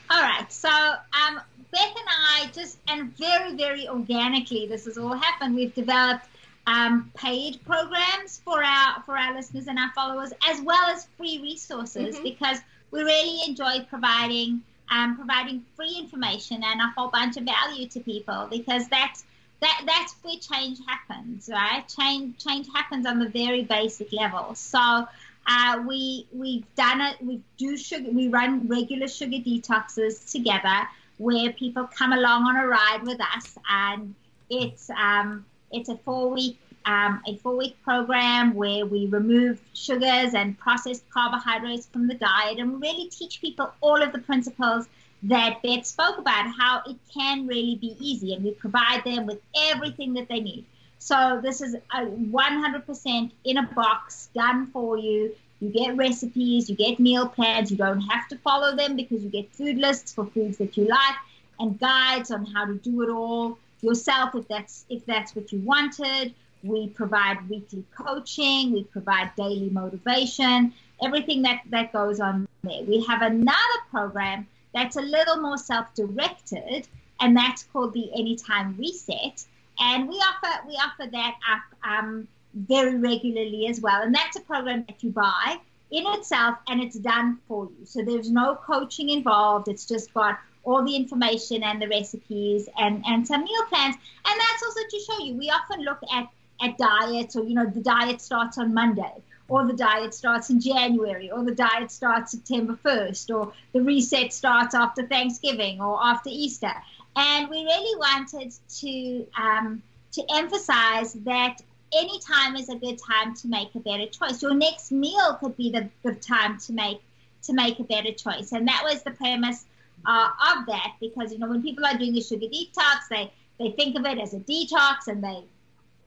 All right. So um, Beth and I just and very very organically, this has all happened. We've developed um, paid programs for our for our listeners and our followers, as well as free resources, mm-hmm. because we really enjoy providing um, providing free information and a whole bunch of value to people, because that's that that's where change happens, right? Change change happens on the very basic level. So. Uh, we we've done it. We do sugar. We run regular sugar detoxes together, where people come along on a ride with us, and it's um, it's a four week um, a four week program where we remove sugars and processed carbohydrates from the diet and really teach people all of the principles that Beth spoke about, how it can really be easy, and we provide them with everything that they need. So this is a 100% in a box done for you. You get recipes, you get meal plans. You don't have to follow them because you get food lists for foods that you like and guides on how to do it all yourself if that's if that's what you wanted. We provide weekly coaching. We provide daily motivation. Everything that that goes on there. We have another program that's a little more self-directed, and that's called the Anytime Reset. And we offer we offer that up um, very regularly as well. And that's a program that you buy in itself, and it's done for you. So there's no coaching involved. It's just got all the information and the recipes and, and some meal plans. And that's also to show you. We often look at, at diets or, you know, the diet starts on Monday or the diet starts in January or the diet starts September 1st or the reset starts after Thanksgiving or after Easter. And we really wanted to, um, to emphasize that any time is a good time to make a better choice. Your next meal could be the, the time to make to make a better choice. And that was the premise uh, of that because you know when people are doing a sugar detox, they they think of it as a detox and they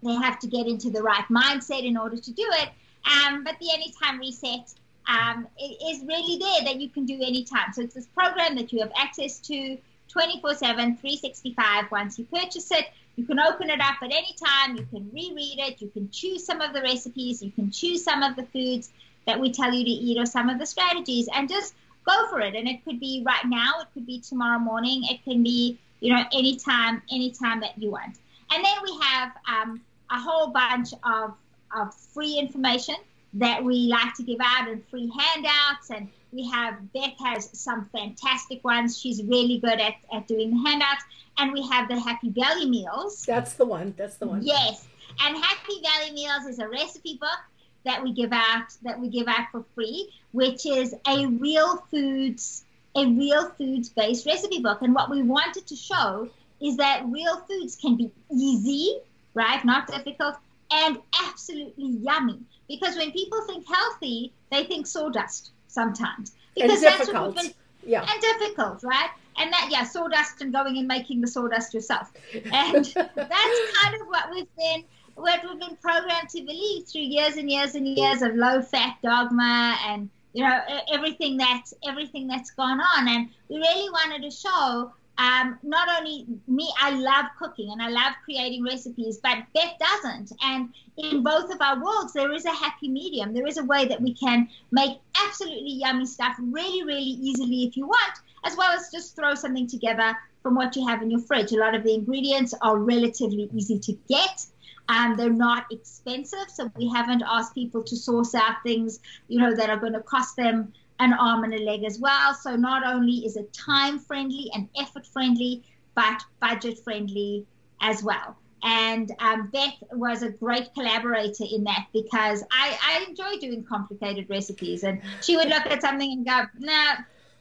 they have to get into the right mindset in order to do it. Um, but the anytime reset um, is really there that you can do anytime. So it's this program that you have access to 24 7, 365 once you purchase it. You can open it up at any time. You can reread it. You can choose some of the recipes. You can choose some of the foods that we tell you to eat or some of the strategies and just go for it. And it could be right now, it could be tomorrow morning, it can be, you know, anytime, anytime that you want. And then we have um, a whole bunch of, of free information that we like to give out and free handouts. And we have, Beth has some fantastic ones. She's really good at, at doing the handouts. And we have the Happy Belly Meals. That's the one. That's the one. Yes. And Happy Belly Meals is a recipe book that we give out that we give out for free, which is a real foods a real foods based recipe book. And what we wanted to show is that real foods can be easy, right? Not difficult, and absolutely yummy. Because when people think healthy, they think sawdust sometimes. Because that's what we've been yeah. and difficult, right? And that, yeah, sawdust and going and making the sawdust yourself. And that's kind of what we've been what we've been programmed to believe through years and years and years of low fat dogma and you know everything that's everything that's gone on and we really wanted to show um, not only me, I love cooking and I love creating recipes, but Beth doesn't. And in both of our worlds, there is a happy medium. There is a way that we can make absolutely yummy stuff really, really easily if you want, as well as just throw something together from what you have in your fridge. A lot of the ingredients are relatively easy to get. Um, they're not expensive, so we haven't asked people to source out things, you know, that are going to cost them an arm and a leg as well. So not only is it time friendly and effort friendly, but budget friendly as well. And um, Beth was a great collaborator in that because I, I enjoy doing complicated recipes, and she would look at something and go, "No,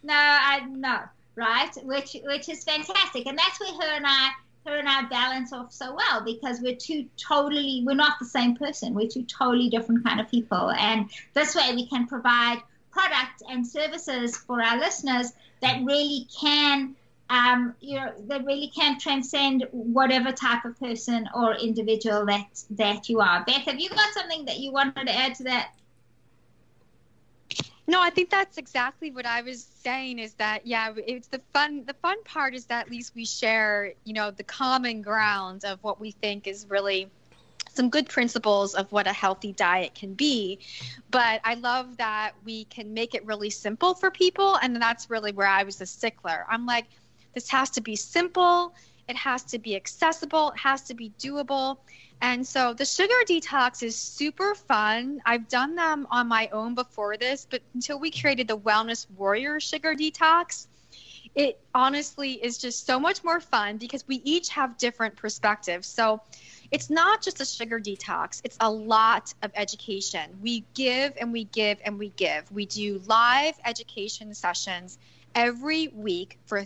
no, I no," right? Which which is fantastic, and that's where her and I her and I balance off so well because we're two totally we're not the same person. We're two totally different kind of people, and this way we can provide products and services for our listeners that really can um, you know that really can transcend whatever type of person or individual that that you are. Beth, have you got something that you wanted to add to that? No, I think that's exactly what I was saying is that yeah, it's the fun the fun part is that at least we share, you know, the common ground of what we think is really some good principles of what a healthy diet can be. But I love that we can make it really simple for people. And that's really where I was a stickler. I'm like, this has to be simple, it has to be accessible, it has to be doable. And so the sugar detox is super fun. I've done them on my own before this, but until we created the Wellness Warrior Sugar Detox, it honestly is just so much more fun because we each have different perspectives. So it's not just a sugar detox, it's a lot of education. We give and we give and we give. We do live education sessions every week for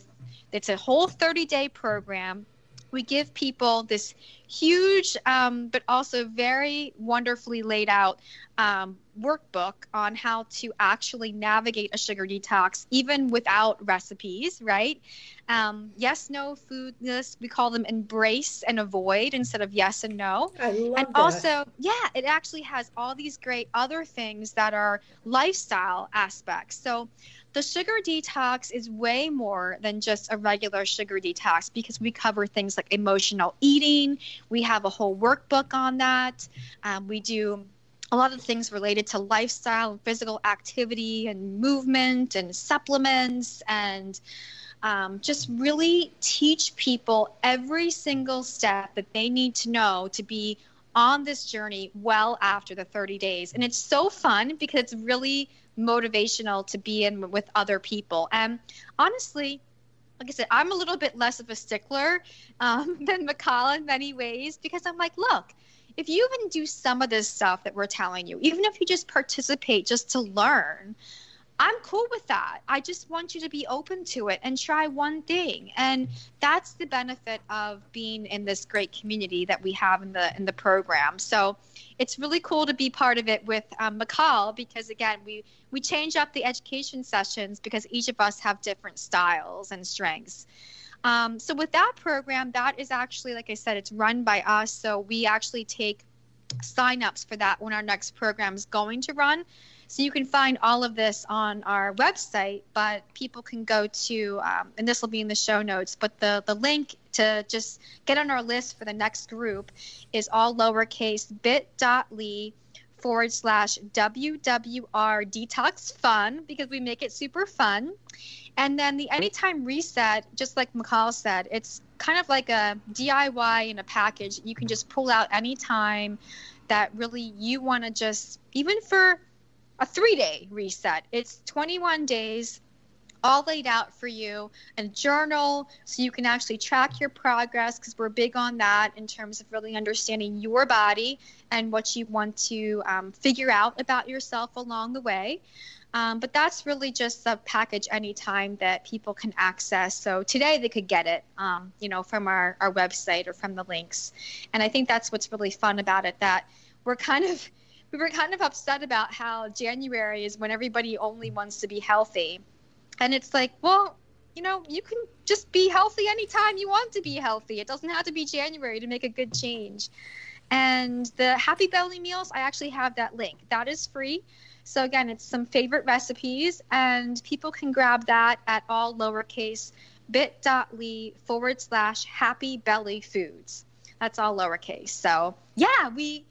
it's a whole 30 day program we give people this huge um, but also very wonderfully laid out um, workbook on how to actually navigate a sugar detox even without recipes right? Um, yes no food list we call them embrace and avoid instead of yes and no. I love and that. also yeah it actually has all these great other things that are lifestyle aspects. So the sugar detox is way more than just a regular sugar detox because we cover things like emotional eating. We have a whole workbook on that. Um, we do a lot of things related to lifestyle and physical activity and movement and supplements and um, just really teach people every single step that they need to know to be on this journey well after the 30 days. And it's so fun because it's really motivational to be in with other people. And honestly, like I said, I'm a little bit less of a stickler um, than Michal in many ways because I'm like, look, if you even do some of this stuff that we're telling you, even if you just participate just to learn, I'm cool with that. I just want you to be open to it and try one thing. And that's the benefit of being in this great community that we have in the in the program. So it's really cool to be part of it with um, Michal because again, we we change up the education sessions because each of us have different styles and strengths. Um, so with that program, that is actually, like I said, it's run by us. So we actually take signups for that when our next program is going to run. So you can find all of this on our website, but people can go to, um, and this will be in the show notes, but the, the link to just get on our list for the next group is all lowercase bit.ly forward slash WWR detox fun because we make it super fun. And then the anytime reset, just like Michal said, it's kind of like a DIY in a package. You can just pull out anytime that really you want to just, even for a three day reset. It's 21 days all laid out for you and journal so you can actually track your progress because we're big on that in terms of really understanding your body and what you want to um, figure out about yourself along the way. Um, but that's really just a package anytime that people can access. So today they could get it, um, you know, from our, our website or from the links. And I think that's what's really fun about it that we're kind of we were kind of upset about how January is when everybody only wants to be healthy. And it's like, well, you know, you can just be healthy anytime you want to be healthy. It doesn't have to be January to make a good change. And the Happy Belly meals, I actually have that link. That is free. So again, it's some favorite recipes, and people can grab that at all lowercase bit.ly forward slash happy belly foods. That's all lowercase. So yeah, we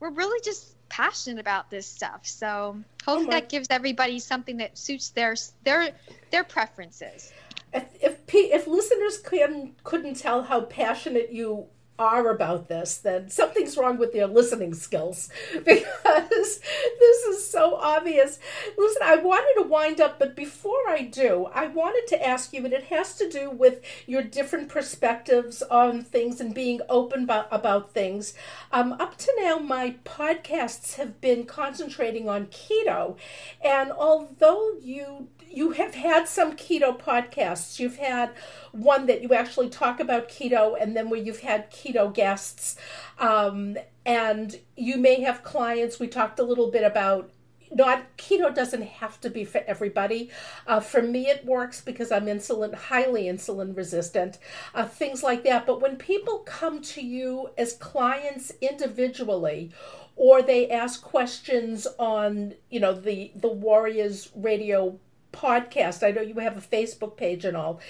we're really just passionate about this stuff. So hopefully oh that gives everybody something that suits their their their preferences. If if, if listeners can couldn't tell how passionate you are about this, then something's wrong with their listening skills because this is so obvious. Listen, I wanted to wind up, but before I do, I wanted to ask you, and it has to do with your different perspectives on things and being open about, about things. Um, up to now, my podcasts have been concentrating on keto, and although you you have had some keto podcasts. You've had one that you actually talk about keto, and then where you've had keto guests. Um, and you may have clients. We talked a little bit about not keto doesn't have to be for everybody. Uh, for me, it works because I'm insulin highly insulin resistant, uh, things like that. But when people come to you as clients individually, or they ask questions on you know the the Warriors Radio podcast. I know you have a Facebook page and all.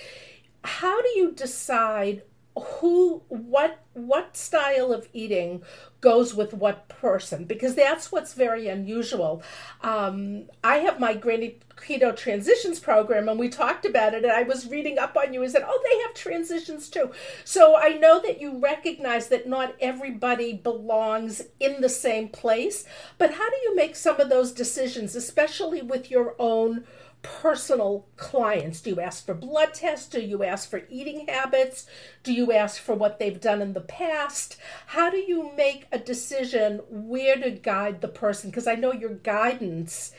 How do you decide who what what style of eating goes with what person because that's what's very unusual um, i have my granny keto transitions program and we talked about it and i was reading up on you and said oh they have transitions too so i know that you recognize that not everybody belongs in the same place but how do you make some of those decisions especially with your own personal clients? Do you ask for blood tests? Do you ask for eating habits? Do you ask for what they've done in the past? How do you make a decision where to guide the person? Because I know your guidance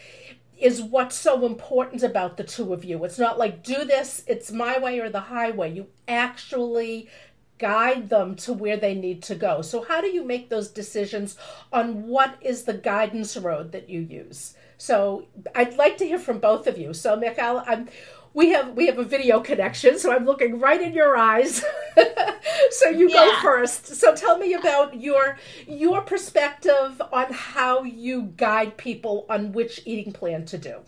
is what's so important about the two of you. It's not like do this, it's my way or the highway. You actually guide them to where they need to go. So, how do you make those decisions on what is the guidance road that you use? So I'd like to hear from both of you. So Michael, I'm, we have we have a video connection, so I'm looking right in your eyes. so you yeah. go first. So tell me about your your perspective on how you guide people on which eating plan to do.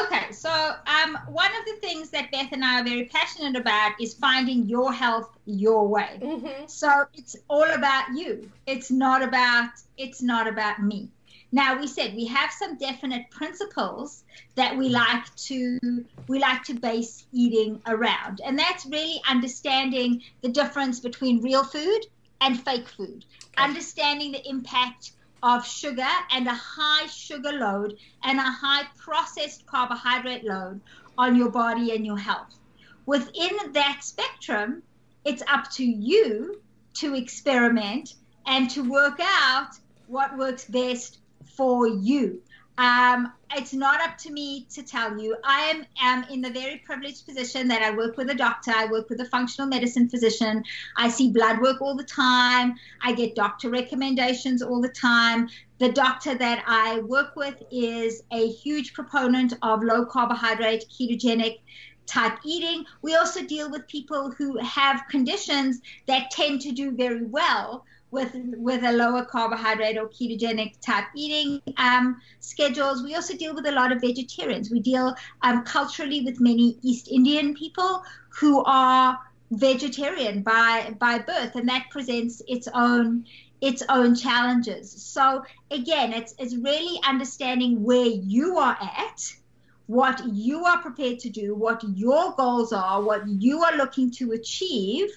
Okay, so um, one of the things that Beth and I are very passionate about is finding your health your way. Mm-hmm. So it's all about you. It's not about it's not about me. Now we said we have some definite principles that we like to we like to base eating around, and that's really understanding the difference between real food and fake food, okay. understanding the impact of sugar and a high sugar load and a high processed carbohydrate load on your body and your health. Within that spectrum, it's up to you to experiment and to work out what works best for you. Um, it's not up to me to tell you. I am, am in the very privileged position that I work with a doctor, I work with a functional medicine physician. I see blood work all the time. I get doctor recommendations all the time. The doctor that I work with is a huge proponent of low carbohydrate, ketogenic type eating. We also deal with people who have conditions that tend to do very well with with a lower carbohydrate or ketogenic type eating um, schedules. We also deal with a lot of vegetarians. We deal um, culturally with many East Indian people who are vegetarian by by birth, and that presents its own its own challenges. So again, it's it's really understanding where you are at what you are prepared to do, what your goals are, what you are looking to achieve.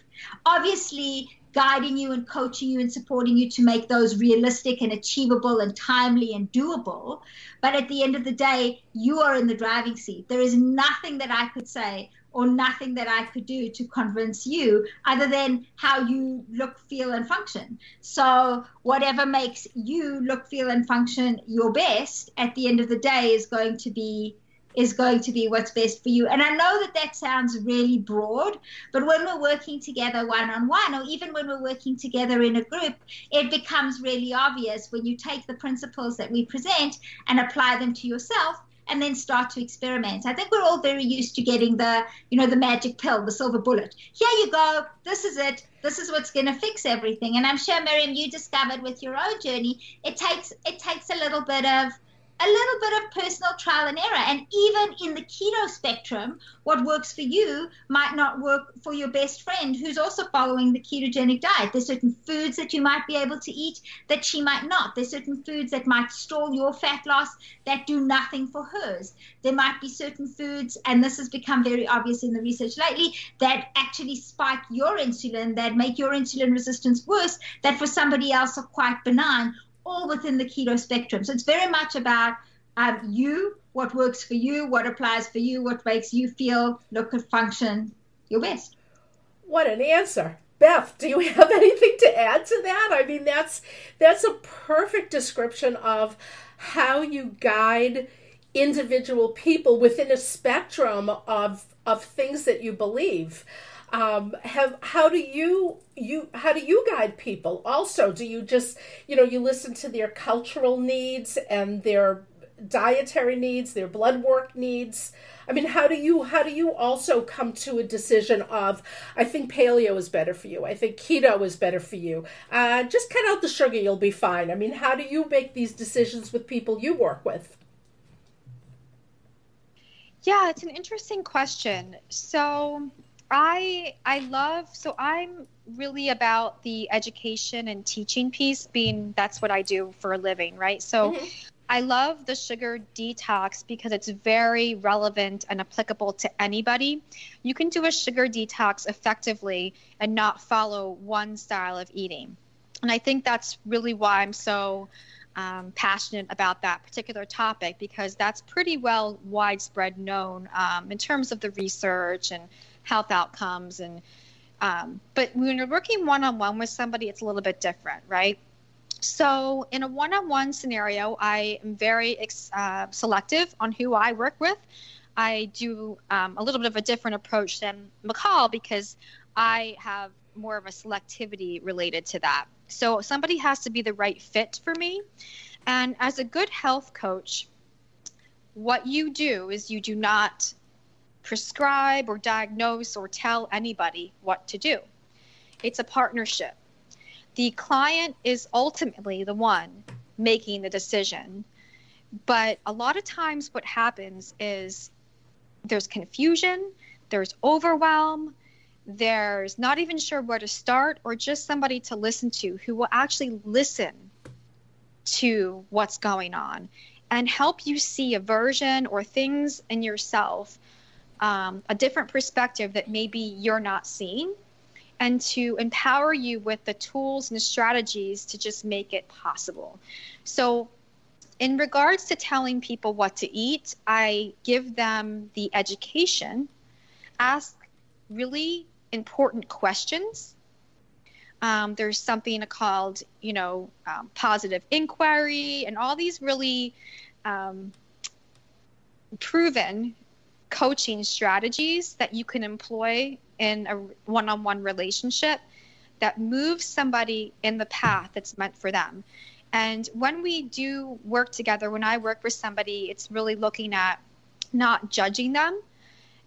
Obviously, guiding you and coaching you and supporting you to make those realistic and achievable and timely and doable. But at the end of the day, you are in the driving seat. There is nothing that I could say or nothing that I could do to convince you other than how you look, feel, and function. So, whatever makes you look, feel, and function your best at the end of the day is going to be is going to be what's best for you. And I know that that sounds really broad, but when we're working together one on one, or even when we're working together in a group, it becomes really obvious when you take the principles that we present and apply them to yourself and then start to experiment. I think we're all very used to getting the, you know, the magic pill, the silver bullet. Here you go. This is it. This is what's going to fix everything. And I'm sure, Miriam, you discovered with your own journey, it takes it takes a little bit of a little bit of personal trial and error. And even in the keto spectrum, what works for you might not work for your best friend who's also following the ketogenic diet. There's certain foods that you might be able to eat that she might not. There's certain foods that might stall your fat loss that do nothing for hers. There might be certain foods, and this has become very obvious in the research lately, that actually spike your insulin, that make your insulin resistance worse, that for somebody else are quite benign all within the keto spectrum. So it's very much about um, you, what works for you, what applies for you, what makes you feel, look, and function your best. What an answer. Beth, do you have anything to add to that? I mean, that's that's a perfect description of how you guide individual people within a spectrum of of things that you believe um, have how do you you how do you guide people? Also do you just you know you listen to their cultural needs and their dietary needs their blood work needs? I mean how do you how do you also come to a decision of i think paleo is better for you. I think keto is better for you. Uh, just cut out the sugar you'll be fine. I mean how do you make these decisions with people you work with? Yeah it's an interesting question. So I I love so I'm really about the education and teaching piece being that's what I do for a living, right? So mm-hmm. I love the sugar detox because it's very relevant and applicable to anybody. You can do a sugar detox effectively and not follow one style of eating. And I think that's really why I'm so um, passionate about that particular topic because that's pretty well widespread known um, in terms of the research and health outcomes and um, but when you're working one-on-one with somebody it's a little bit different right? So in a one-on-one scenario i am very uh, selective on who i work with. I do um, a little bit of a different approach than Michal because i have more of a selectivity related to that. So somebody has to be the right fit for me. And as a good health coach what you do is you do not prescribe or diagnose or tell anybody what to do. It's a partnership. The client is ultimately the one making the decision. But a lot of times, what happens is there's confusion, there's overwhelm, there's not even sure where to start, or just somebody to listen to who will actually listen to what's going on and help you see a version or things in yourself um, a different perspective that maybe you're not seeing and to empower you with the tools and the strategies to just make it possible. So, in regards to telling people what to eat, I give them the education, ask really important questions. Um, there's something called, you know, um, positive inquiry, and all these really um, proven coaching strategies that you can employ in a one-on-one relationship that moves somebody in the path that's meant for them. And when we do work together, when I work with somebody, it's really looking at not judging them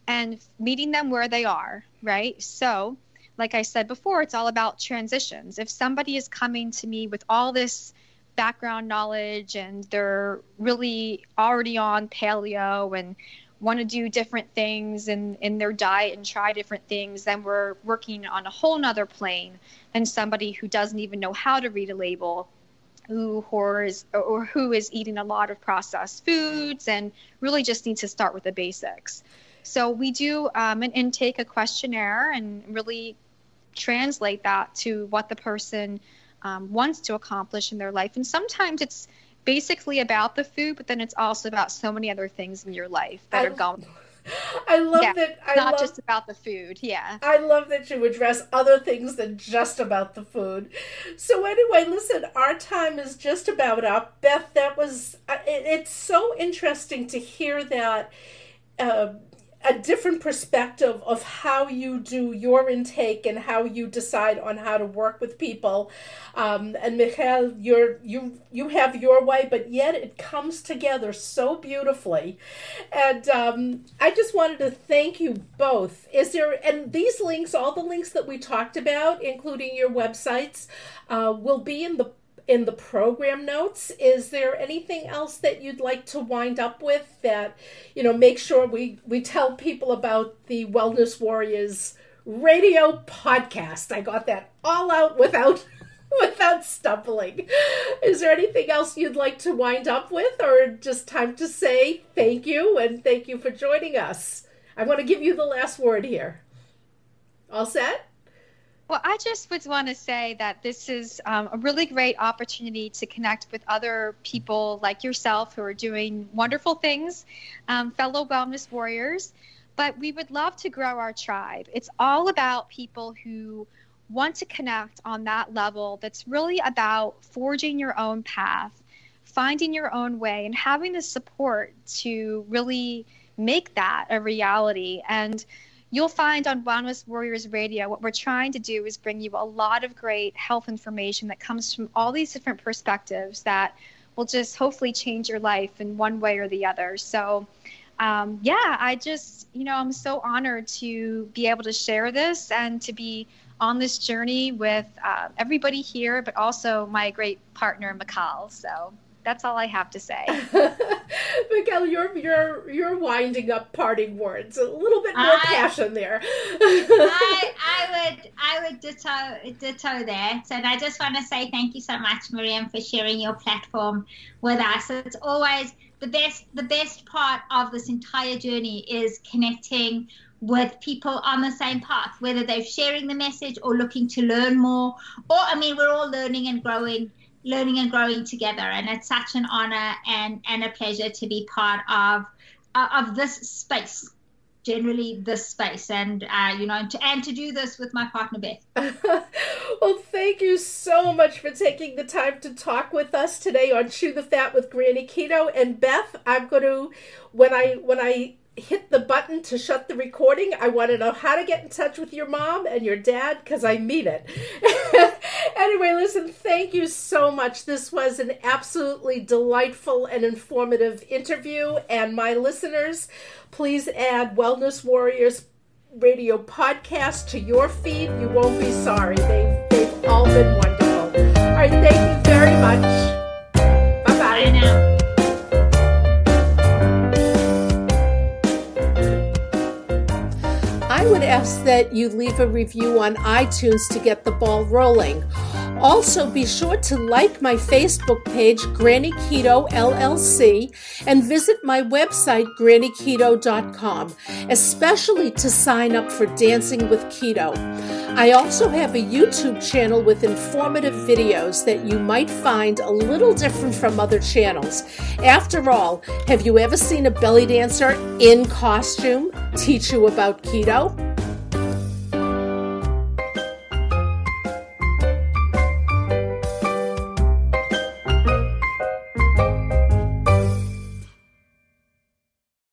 and meeting them where they are, right? So, like I said before, it's all about transitions. If somebody is coming to me with all this background knowledge and they're really already on paleo and want to do different things in, in their diet and try different things, then we're working on a whole nother plane than somebody who doesn't even know how to read a label, who or is, or who is eating a lot of processed foods and really just needs to start with the basics. So we do um, an intake, a questionnaire, and really translate that to what the person um, wants to accomplish in their life. And sometimes it's basically about the food, but then it's also about so many other things in your life that I, are going. I love yeah, that. I not love, just about the food. Yeah. I love that you address other things than just about the food. So anyway, listen, our time is just about up. Beth, that was. Uh, it, it's so interesting to hear that. Uh, a different perspective of how you do your intake and how you decide on how to work with people. Um, and Michael, you're you you have your way, but yet it comes together so beautifully. And um, I just wanted to thank you both. Is there and these links, all the links that we talked about, including your websites, uh, will be in the in the program notes. Is there anything else that you'd like to wind up with that, you know, make sure we, we tell people about the Wellness Warriors radio podcast? I got that all out without without stumbling. Is there anything else you'd like to wind up with or just time to say thank you and thank you for joining us? I want to give you the last word here. All set? Well, I just would want to say that this is um, a really great opportunity to connect with other people like yourself who are doing wonderful things, um, fellow wellness warriors. But we would love to grow our tribe. It's all about people who want to connect on that level that's really about forging your own path, finding your own way, and having the support to really make that a reality. And you'll find on Wellness Warriors Radio, what we're trying to do is bring you a lot of great health information that comes from all these different perspectives that will just hopefully change your life in one way or the other. So, um, yeah, I just, you know, I'm so honored to be able to share this and to be on this journey with uh, everybody here, but also my great partner, Michal. So, that's all I have to say. Michal, you're you're you're winding up parting words. A little bit more I, passion there. I, I would I would ditto ditto that, and I just want to say thank you so much, Miriam, for sharing your platform with us. It's always the best the best part of this entire journey is connecting with people on the same path, whether they're sharing the message or looking to learn more. Or I mean, we're all learning and growing learning and growing together. And it's such an honor and, and a pleasure to be part of of this space generally this space and uh, you know and to, and to do this with my partner beth well thank you so much for taking the time to talk with us today on chew the fat with granny keto and beth i'm going to when i when i hit the button to shut the recording. I want to know how to get in touch with your mom and your dad because I mean it. anyway, listen, thank you so much. This was an absolutely delightful and informative interview. And my listeners, please add Wellness Warriors radio podcast to your feed. You won't be sorry. They've, they've all been wonderful. All right, thank you very much. Bye bye. Bye now. Would ask that you leave a review on iTunes to get the ball rolling. Also, be sure to like my Facebook page, Granny Keto LLC, and visit my website, grannyketo.com, especially to sign up for Dancing with Keto. I also have a YouTube channel with informative videos that you might find a little different from other channels. After all, have you ever seen a belly dancer in costume teach you about keto?